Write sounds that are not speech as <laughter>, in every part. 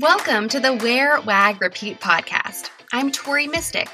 Welcome to the Wear, Wag, Repeat podcast. I'm Tori Mistick.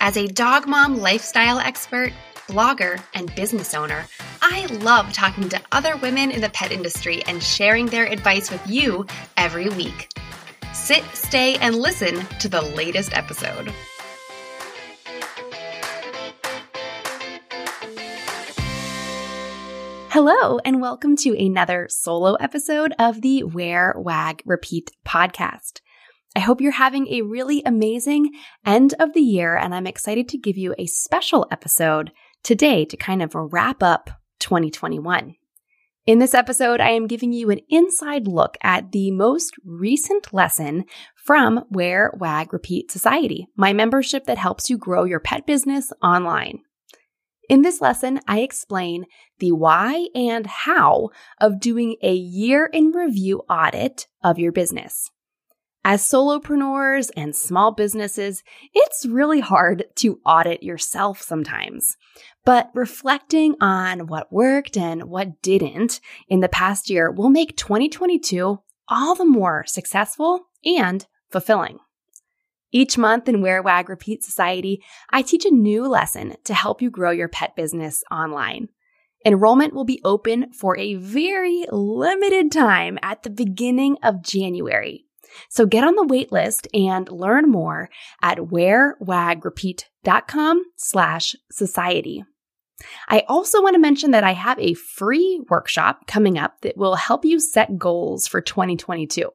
As a dog mom lifestyle expert, blogger, and business owner, I love talking to other women in the pet industry and sharing their advice with you every week. Sit, stay, and listen to the latest episode. Hello, and welcome to another solo episode of the Wear, Wag, Repeat podcast. I hope you're having a really amazing end of the year, and I'm excited to give you a special episode today to kind of wrap up 2021. In this episode, I am giving you an inside look at the most recent lesson from Wear, Wag, Repeat Society, my membership that helps you grow your pet business online. In this lesson, I explain the why and how of doing a year in review audit of your business. As solopreneurs and small businesses, it's really hard to audit yourself sometimes. But reflecting on what worked and what didn't in the past year will make 2022 all the more successful and fulfilling. Each month in Wear Wag Repeat Society, I teach a new lesson to help you grow your pet business online. Enrollment will be open for a very limited time at the beginning of January. So get on the wait list and learn more at wearwagrepeat.com slash society. I also want to mention that I have a free workshop coming up that will help you set goals for 2022.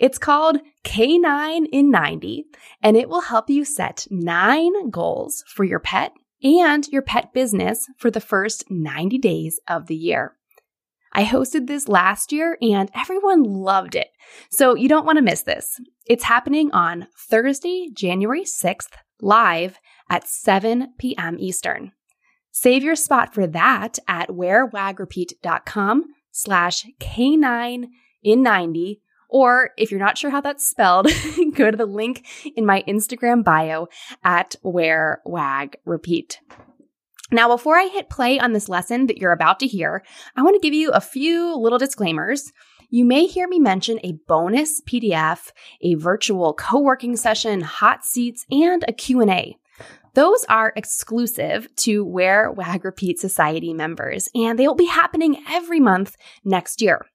It's called K9 in 90, and it will help you set nine goals for your pet and your pet business for the first 90 days of the year. I hosted this last year and everyone loved it. So you don't want to miss this. It's happening on Thursday, January 6th, live at 7 p.m. Eastern. Save your spot for that at wearwagrepeat.com slash K9 in 90 or if you're not sure how that's spelled, <laughs> go to the link in my Instagram bio at wear wag repeat. Now, before I hit play on this lesson that you're about to hear, I want to give you a few little disclaimers. You may hear me mention a bonus PDF, a virtual co-working session, hot seats, and a Q&A. Those are exclusive to Wear Wag Repeat Society members, and they will be happening every month next year.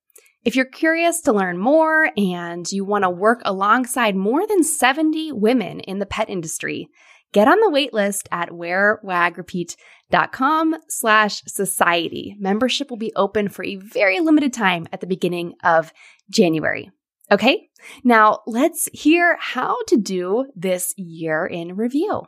If you're curious to learn more and you want to work alongside more than 70 women in the pet industry, get on the waitlist at wearwagrepeat.com slash society. Membership will be open for a very limited time at the beginning of January. Okay, now let's hear how to do this year in review.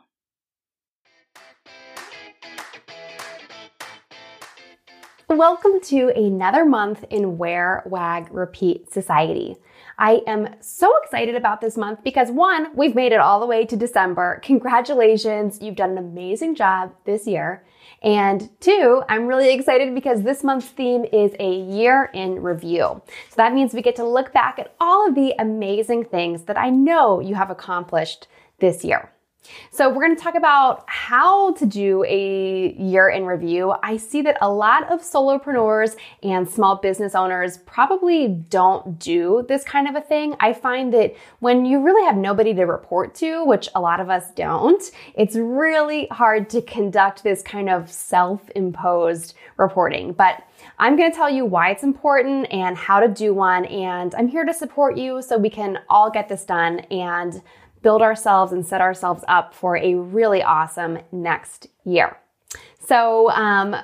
Welcome to another month in Wear, Wag, Repeat Society. I am so excited about this month because one, we've made it all the way to December. Congratulations, you've done an amazing job this year. And two, I'm really excited because this month's theme is a year in review. So that means we get to look back at all of the amazing things that I know you have accomplished this year. So, we're going to talk about how to do a year in review. I see that a lot of solopreneurs and small business owners probably don't do this kind of a thing. I find that when you really have nobody to report to, which a lot of us don't, it's really hard to conduct this kind of self imposed reporting. But I'm going to tell you why it's important and how to do one. And I'm here to support you so we can all get this done and build ourselves and set ourselves up for a really awesome next year. So, um,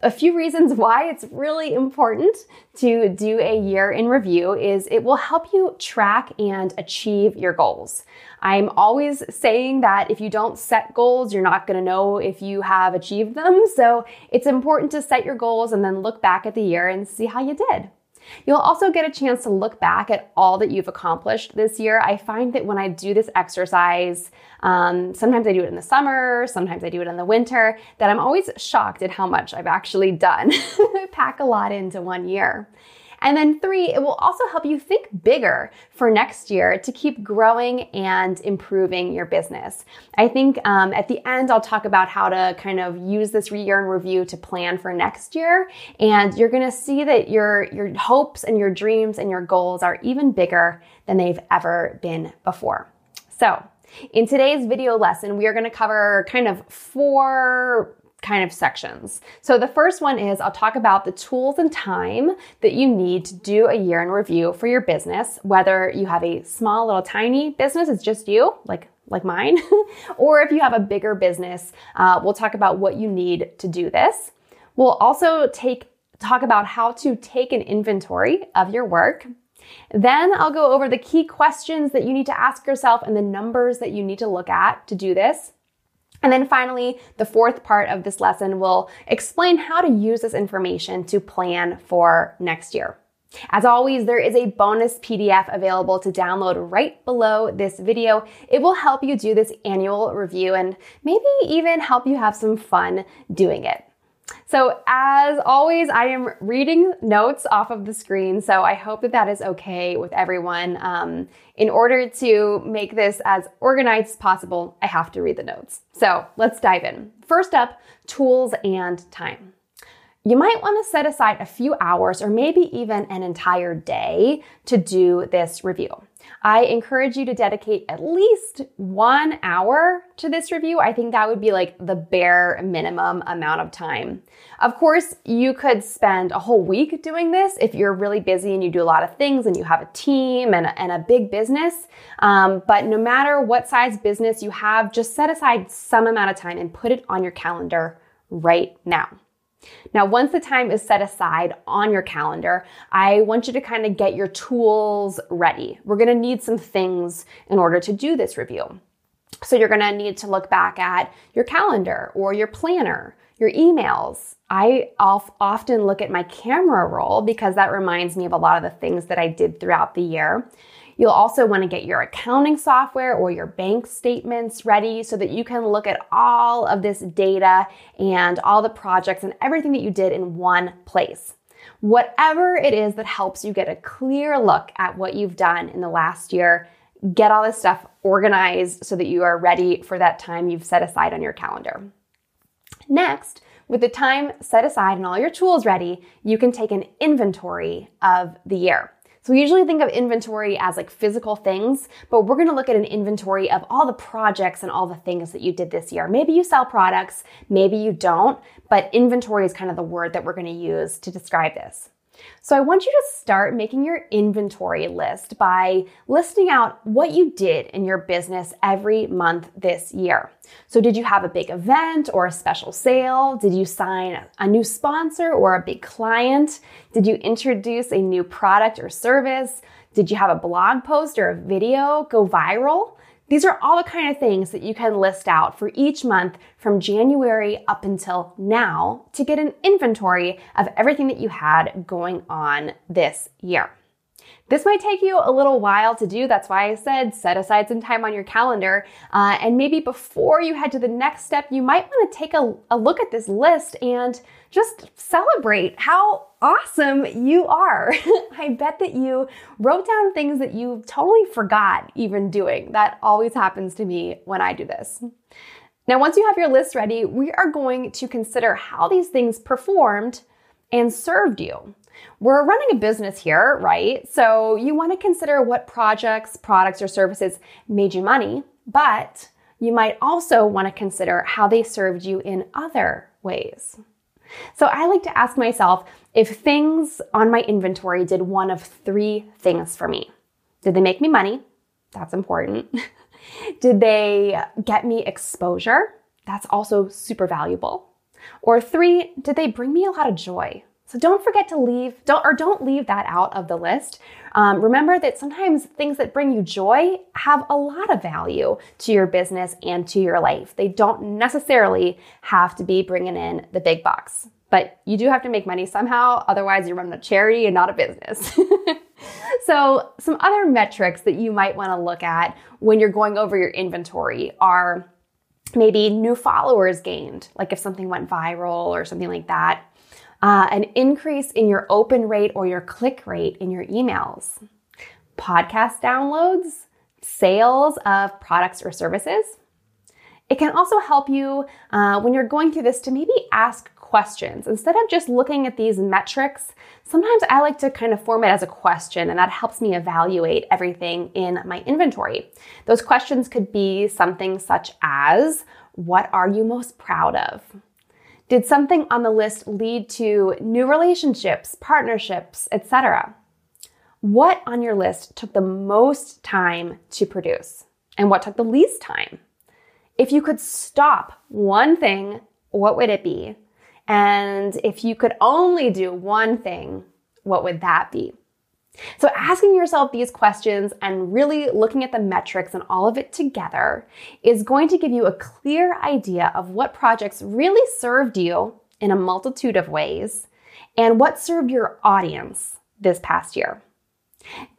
a few reasons why it's really important to do a year in review is it will help you track and achieve your goals. I'm always saying that if you don't set goals, you're not going to know if you have achieved them. So it's important to set your goals and then look back at the year and see how you did. You'll also get a chance to look back at all that you've accomplished this year. I find that when I do this exercise, um, sometimes I do it in the summer, sometimes I do it in the winter, that I'm always shocked at how much I've actually done. <laughs> Pack a lot into one year. And then three, it will also help you think bigger for next year to keep growing and improving your business. I think um, at the end, I'll talk about how to kind of use this year in review to plan for next year. And you're going to see that your, your hopes and your dreams and your goals are even bigger than they've ever been before. So in today's video lesson, we are going to cover kind of four kind of sections. So the first one is I'll talk about the tools and time that you need to do a year in review for your business, whether you have a small little tiny business, it's just you, like like mine, <laughs> or if you have a bigger business, uh, we'll talk about what you need to do this. We'll also take talk about how to take an inventory of your work. Then I'll go over the key questions that you need to ask yourself and the numbers that you need to look at to do this. And then finally, the fourth part of this lesson will explain how to use this information to plan for next year. As always, there is a bonus PDF available to download right below this video. It will help you do this annual review and maybe even help you have some fun doing it. So as always, I am reading notes off of the screen. So I hope that that is okay with everyone. Um, in order to make this as organized as possible, I have to read the notes. So let's dive in. First up, tools and time. You might want to set aside a few hours or maybe even an entire day to do this review. I encourage you to dedicate at least one hour to this review. I think that would be like the bare minimum amount of time. Of course, you could spend a whole week doing this if you're really busy and you do a lot of things and you have a team and, and a big business. Um, but no matter what size business you have, just set aside some amount of time and put it on your calendar right now. Now, once the time is set aside on your calendar, I want you to kind of get your tools ready. We're going to need some things in order to do this review. So you're going to need to look back at your calendar or your planner, your emails. I often look at my camera roll because that reminds me of a lot of the things that I did throughout the year. You'll also want to get your accounting software or your bank statements ready so that you can look at all of this data and all the projects and everything that you did in one place. Whatever it is that helps you get a clear look at what you've done in the last year, get all this stuff organized so that you are ready for that time you've set aside on your calendar. Next, with the time set aside and all your tools ready, you can take an inventory of the year. So we usually think of inventory as like physical things, but we're going to look at an inventory of all the projects and all the things that you did this year. Maybe you sell products, maybe you don't, but inventory is kind of the word that we're going to use to describe this. So I want you to start making your inventory list by listing out what you did in your business every month this year. So did you have a big event or a special sale? Did you sign a new sponsor or a big client? Did you introduce a new product or service? Did you have a blog post or a video go viral? These are all the kind of things that you can list out for each month from January up until now to get an inventory of everything that you had going on this year. This might take you a little while to do. That's why I said set aside some time on your calendar. Uh, and maybe before you head to the next step, you might want to take a, a look at this list and just celebrate how awesome you are. <laughs> I bet that you wrote down things that you totally forgot even doing. That always happens to me when I do this. Now, once you have your list ready, we are going to consider how these things performed and served you. We're running a business here, right? So you want to consider what projects, products, or services made you money, but you might also want to consider how they served you in other ways. So I like to ask myself if things on my inventory did one of three things for me. Did they make me money? That's important. <laughs> did they get me exposure? That's also super valuable. Or three, did they bring me a lot of joy? So don't forget to leave, don't or don't leave that out of the list. Um, remember that sometimes things that bring you joy have a lot of value to your business and to your life. They don't necessarily have to be bringing in the big bucks, but you do have to make money somehow. Otherwise, you're running a charity and not a business. <laughs> so some other metrics that you might want to look at when you're going over your inventory are maybe new followers gained, like if something went viral or something like that uh, an increase in your open rate or your click rate in your emails, podcast downloads, sales of products or services. It can also help you uh, when you're going through this to maybe ask questions. Instead of just looking at these metrics, sometimes I like to kind of form it as a question, and that helps me evaluate everything in my inventory. Those questions could be something such as What are you most proud of? Did something on the list lead to new relationships, partnerships, etc.? What on your list took the most time to produce? And what took the least time? If you could stop one thing, what would it be? And if you could only do one thing, what would that be? So, asking yourself these questions and really looking at the metrics and all of it together is going to give you a clear idea of what projects really served you in a multitude of ways and what served your audience this past year.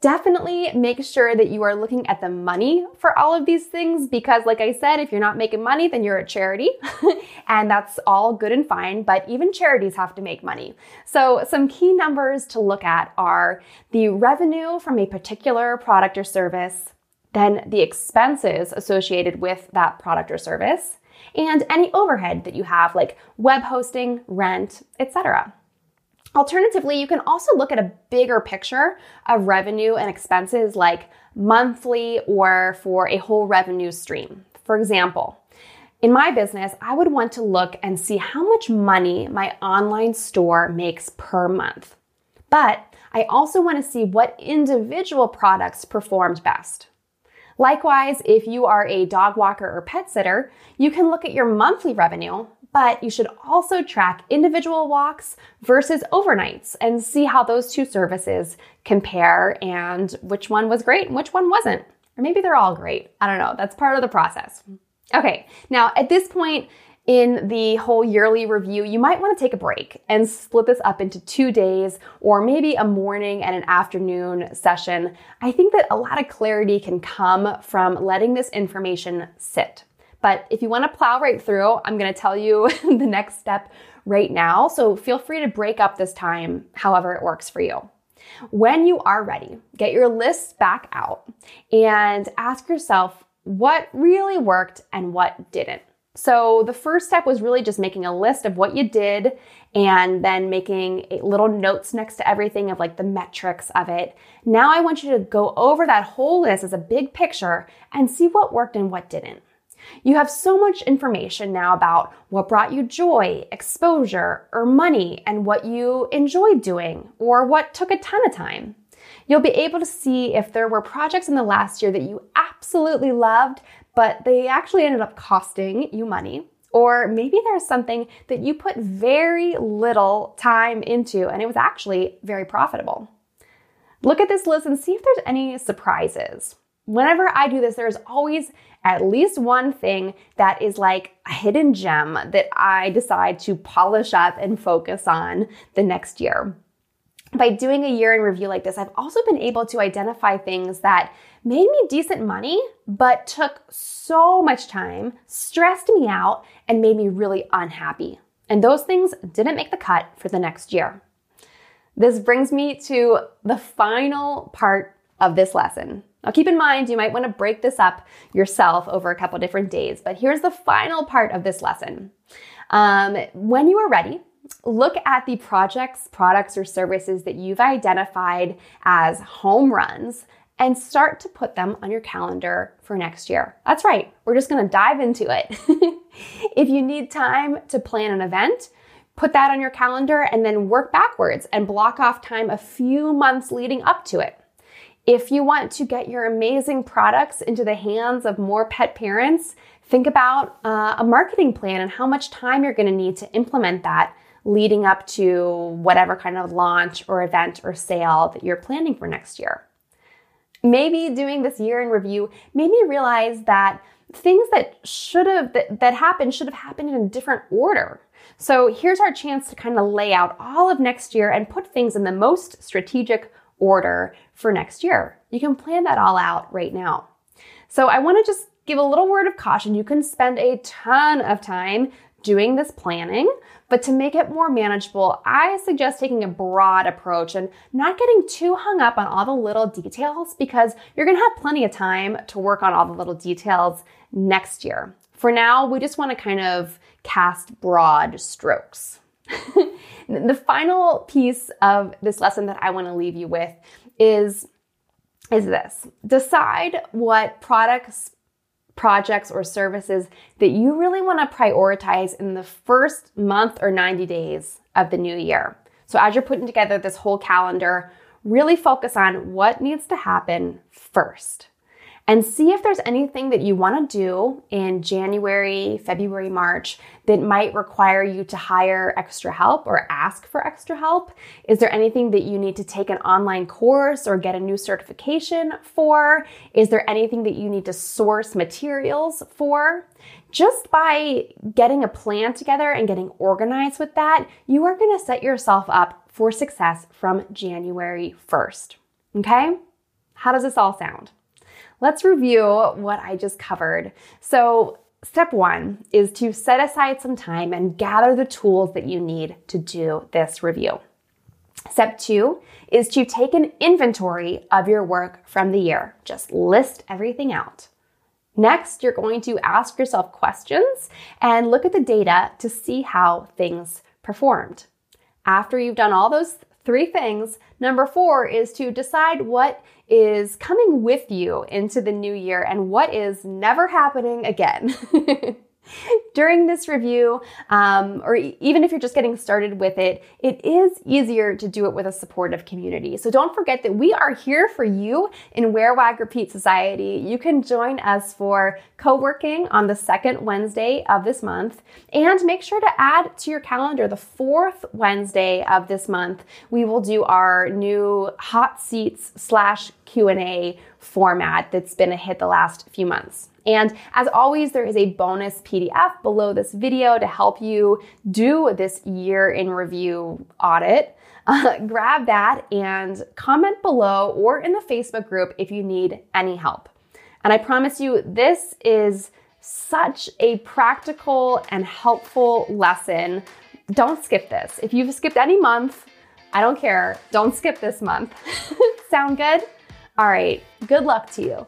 Definitely make sure that you are looking at the money for all of these things because, like I said, if you're not making money, then you're a charity. <laughs> and that's all good and fine, but even charities have to make money. So, some key numbers to look at are the revenue from a particular product or service, then the expenses associated with that product or service, and any overhead that you have, like web hosting, rent, etc. Alternatively, you can also look at a bigger picture of revenue and expenses like monthly or for a whole revenue stream. For example, in my business, I would want to look and see how much money my online store makes per month. But I also want to see what individual products performed best. Likewise, if you are a dog walker or pet sitter, you can look at your monthly revenue but you should also track individual walks versus overnights and see how those two services compare and which one was great and which one wasn't. Or maybe they're all great. I don't know. That's part of the process. Okay, now at this point, in the whole yearly review, you might want to take a break and split this up into two days or maybe a morning and an afternoon session. I think that a lot of clarity can come from letting this information sit. But if you want to plow right through, I'm going to tell you <laughs> the next step right now. So feel free to break up this time however it works for you. When you are ready, get your list back out and ask yourself what really worked and what didn't. So the first step was really just making a list of what you did and then making little notes next to everything of like the metrics of it. Now I want you to go over that whole list as a big picture and see what worked and what didn't. You have so much information now about what brought you joy, exposure, or money, and what you enjoyed doing, or what took a ton of time. You'll be able to see if there were projects in the last year that you absolutely loved, but they actually ended up costing you money. Or maybe there's something that you put very little time into and it was actually very profitable. Look at this list and see if there's any surprises. Whenever I do this, there's always at least one thing that is like a hidden gem that I decide to polish up and focus on the next year. By doing a year in review like this, I've also been able to identify things that made me decent money, but took so much time, stressed me out, and made me really unhappy. And those things didn't make the cut for the next year. This brings me to the final part of this lesson. Now, keep in mind, you might want to break this up yourself over a couple different days, but here's the final part of this lesson. Um, when you are ready, look at the projects, products, or services that you've identified as home runs and start to put them on your calendar for next year. That's right, we're just gonna dive into it. <laughs> if you need time to plan an event, put that on your calendar and then work backwards and block off time a few months leading up to it. If you want to get your amazing products into the hands of more pet parents, think about uh, a marketing plan and how much time you're going to need to implement that leading up to whatever kind of launch or event or sale that you're planning for next year. Maybe doing this year in review made me realize that things that should have that, that happened should have happened in a different order. So here's our chance to kind of lay out all of next year and put things in the most strategic order for next year. You can plan that all out right now. So I want to just give a little word of caution. You can spend a ton of time doing this planning. But to make it more manageable, I suggest taking a broad approach and not getting too hung up on all the little details because you're gonna have plenty of time to work on all the little details next year. For now, we just wanna kind of cast broad strokes. <laughs> the final piece of this lesson that I wanna leave you with is, is this decide what products projects or services that you really want to prioritize in the first month or 90 days of the new year. So, as you're putting together this whole calendar, really focus on what needs to happen first and see if there's anything that you want to do in January, February, March that might require you to hire extra help or ask for extra help. Is there anything that you need to take an online course or get a new certification for? Is there anything that you need to source materials for? Just by getting a plan together and getting organized with that, you are going to set yourself up for success from January 1st. Okay? How does this all sound? Let's review what I just covered. So, step one is to set aside some time and gather the tools that you need to do this review. Step two is to take an inventory of your work from the year. Just list everything out. Next, you're going to ask yourself questions and look at the data to see how things performed. After you've done all those three things, number four is to decide what is coming with you into the new year and what is never happening again. <laughs> <laughs> During this review, um, or even if you're just getting started with it, it is easier to do it with a supportive community. So don't forget that we are here for you in Wear Wag Repeat Society. You can join us for co working on the second Wednesday of this month, and make sure to add to your calendar the fourth Wednesday of this month. We will do our new hot seats slash Q and A format that's been a hit the last few months. And as always, there is a bonus PDF below this video to help you do this year in review audit. Uh, <laughs> grab that and comment below or in the Facebook group if you need any help. And I promise you, this is such a practical and helpful lesson. Don't skip this. If you've skipped any month, I don't care. Don't skip this month. <laughs> Sound good? All right. Good luck to you.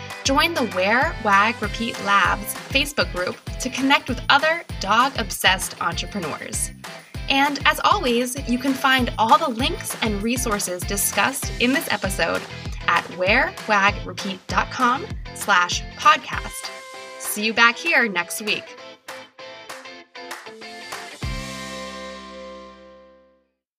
Join the Wear, Wag, Repeat Labs Facebook group to connect with other dog obsessed entrepreneurs. And as always, you can find all the links and resources discussed in this episode at wearwagrepeat.com slash podcast. See you back here next week.